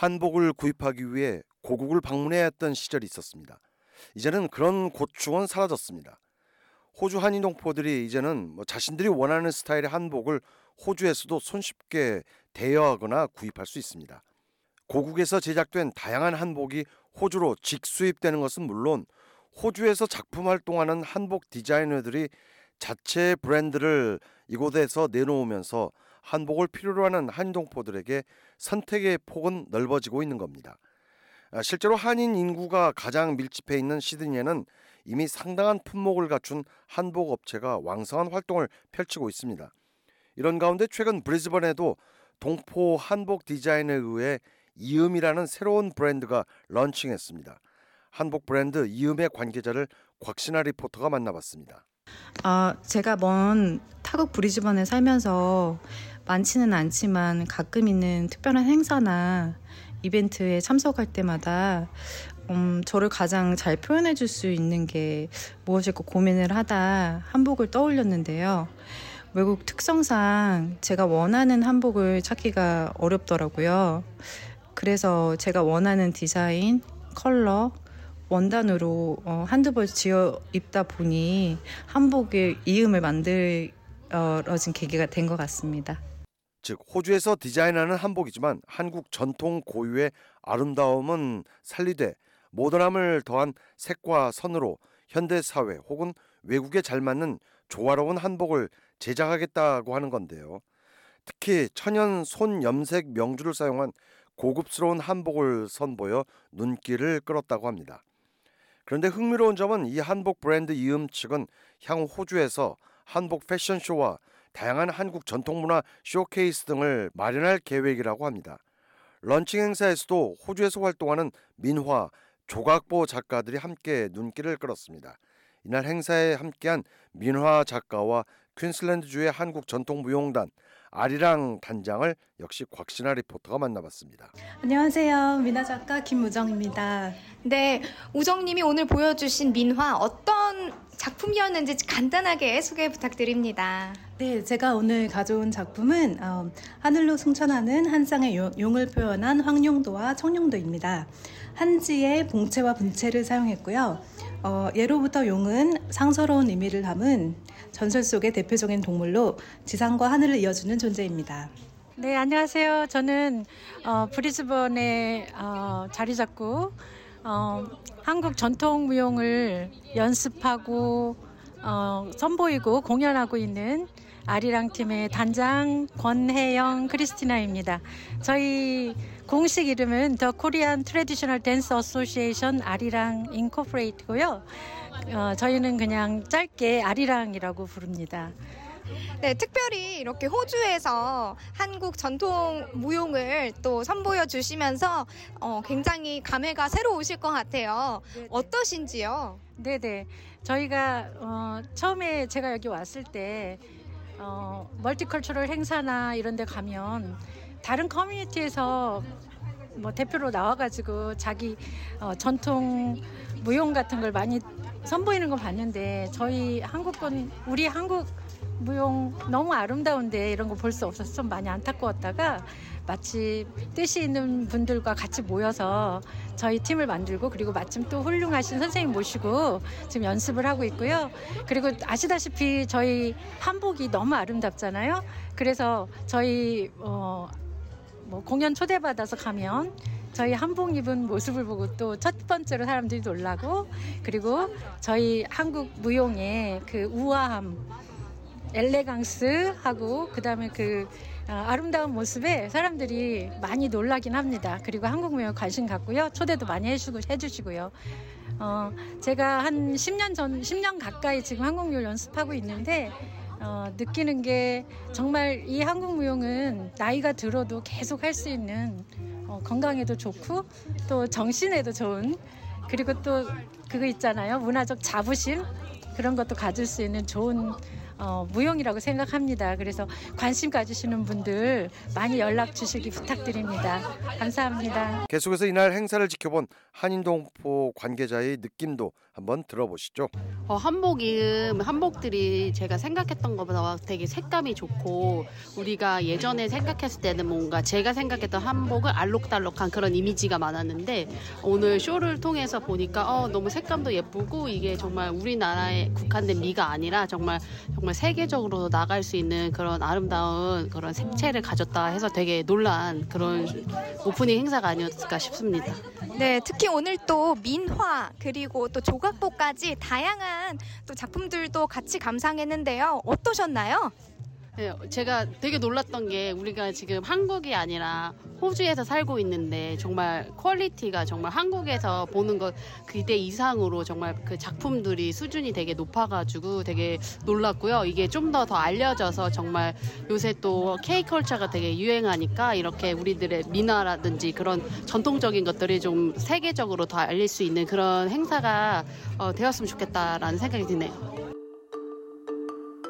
한복을 구입하기 위해 고국을 방문해야 했던 시절이 있었습니다. 이제는 그런 고충은 사라졌습니다. 호주 한인 동포들이 이제는 뭐 자신들이 원하는 스타일의 한복을 호주에서도 손쉽게 대여하거나 구입할 수 있습니다. 고국에서 제작된 다양한 한복이 호주로 직수입되는 것은 물론 호주에서 작품 활동하는 한복 디자이너들이 자체 브랜드를 이곳에서 내놓으면서 한복을 필요로 하는 한인동포들에게 선택의 폭은 넓어지고 있는 겁니다. 아, 실제로 한인 인구가 가장 밀집해 있는 시드니에는 이미 상당한 품목을 갖춘 한복 업체가 왕성한 활동을 펼치고 있습니다. 이런 가운데 최근 브리즈번에도 동포 한복 디자인에 의해 이음이라는 새로운 브랜드가 런칭했습니다. 한복 브랜드 이음의 관계자를 곽신아 리포터가 만나봤습니다. 아, 제가 먼 타국 브리즈번에 살면서 많지는 않지만 가끔 있는 특별한 행사나 이벤트에 참석할 때마다 음, 저를 가장 잘 표현해 줄 수 있는 게 무엇일까 고민을 하다 한복을 떠올렸는데요. 외국 특성상 제가 원하는 한복을 찾기가 어렵더라고요. 그래서 제가 원하는 디자인, 컬러, 원단으로 어, 한두 벌 지어 입다 보니 한복의 이음을 만들어진 계기가 된 것 같습니다. 즉 호주에서 디자인하는 한복이지만 한국 전통 고유의 아름다움은 살리되 모던함을 더한 색과 선으로 현대 사회 혹은 외국에 잘 맞는 조화로운 한복을 제작하겠다고 하는 건데요. 특히 천연 손 염색 명주를 사용한 고급스러운 한복을 선보여 눈길을 끌었다고 합니다. 그런데 흥미로운 점은 이 한복 브랜드 이음 측은 향후 호주에서 한복 패션쇼와 다양한 한국 전통문화 쇼케이스 등을 마련할 계획이라고 합니다. 런칭 행사에서도 호주에서 활동하는 민화, 조각보 작가들이 함께 눈길을 끌었습니다. 이날 행사에 함께한 민화 작가와 퀸슬랜드주의 한국 전통 무용단 아리랑 단장을 역시 곽신아 리포터가 만나봤습니다. 안녕하세요. 민화 작가 김우정입니다. 네, 우정님이 오늘 보여주신 민화 어떤 작품이었는지 간단하게 소개 부탁드립니다. 네, 제가 오늘 가져온 작품은 어, 하늘로 승천하는 한 쌍의 용을 표현한 황룡도와 청룡도입니다. 한지의 봉체와 분체를 사용했고요. 어, 예로부터 용은 상서로운 의미를 담은 전설 속의 대표적인 동물로 지상과 하늘을 이어주는 존재입니다. 네, 안녕하세요. 저는 어, 브리즈번에 어, 자리 잡고 어, 한국 전통 무용을 연습하고 어, 선보이고 공연하고 있는 아리랑 팀의 단장 권혜영 크리스티나입니다. 저희 공식 이름은 The Korean Traditional Dance Association Arirang Incorporated고요. 어, 저희는 그냥 짧게 아리랑이라고 부릅니다. 네, 특별히 이렇게 호주에서 한국 전통 무용을 또 선보여 주시면서 어, 굉장히 감회가 새로우실 것 같아요. 어떠신지요? 네네. 저희가 어, 처음에 제가 여기 왔을 때 어, 멀티컬처럴 행사나 이런 데 가면 다른 커뮤니티에서 뭐 대표로 나와가지고 자기 어, 전통 무용 같은 걸 많이 선보이는 거 봤는데 저희 한국 건 우리 한국 무용 너무 아름다운데 이런 거 볼 수 없어서 좀 많이 안타까웠다가 마치 뜻이 있는 분들과 같이 모여서 저희 팀을 만들고 그리고 마침 또 훌륭하신 선생님 모시고 지금 연습을 하고 있고요. 그리고 아시다시피 저희 한복이 너무 아름답잖아요. 그래서 저희 어, 뭐 공연 초대받아서 가면 저희 한복 입은 모습을 보고 또 첫 번째로 사람들이 놀라고 그리고 저희 한국 무용의 그 우아함 엘레강스하고 그다음에 그 어, 아름다운 모습에 사람들이 많이 놀라긴 합니다. 그리고 한국 무용 관심 갖고요. 초대도 많이 해주고 해주시고요. 어, 제가 한 10년 전, 10년 가까이 지금 한국 무용 연습하고 있는데 어, 느끼는 게 정말 이 한국 무용은 나이가 들어도 계속 할 수 있는 어, 건강에도 좋고 또 정신에도 좋은 그리고 또 그거 있잖아요 문화적 자부심 그런 것도 가질 수 있는 좋은 어, 무용이라고 생각합니다. 그래서 관심 가지시는 분들 많이 연락 주시기 부탁드립니다. 감사합니다. 계속해서 이날 행사를 지켜본 한인동포 관계자의 느낌도 한번 들어보시죠. 어, 한복이 한복들이 제가 생각했던 것보다 되게 색감이 좋고 우리가 예전에 생각했을 때는 뭔가 제가 생각했던 한복은 알록달록한 그런 이미지가 많았는데 오늘 쇼를 통해서 보니까 어, 너무 색감도 예쁘고 이게 정말 우리나라에 국한된 미가 아니라 정말 정말 세계적으로 나갈 수 있는 그런 아름다운 그런 색채를 가졌다 해서 되게 놀란 그런 오프닝 행사가 아니었을까 싶습니다. 네, 특히 오늘 또 민화 그리고 또 조각보까지 다양한 또 작품들도 같이 감상했는데요. 어떠셨나요? 네, 제가 되게 놀랐던 게 우리가 지금 한국이 아니라 호주에서 살고 있는데 정말 quality가 정말 한국에서 보는 것 그때 이상으로 정말 그 작품들이 수준이 되게 높아가지고 되게 놀랐고요. 이게 좀 더 더 알려져서 정말 요새 또 K 컬처가 되게 유행하니까 이렇게 우리들의 민화라든지 그런 전통적인 것들이 좀 세계적으로 더 알릴 수 있는 그런 행사가 어, 되었으면 좋겠다라는 생각이 드네요.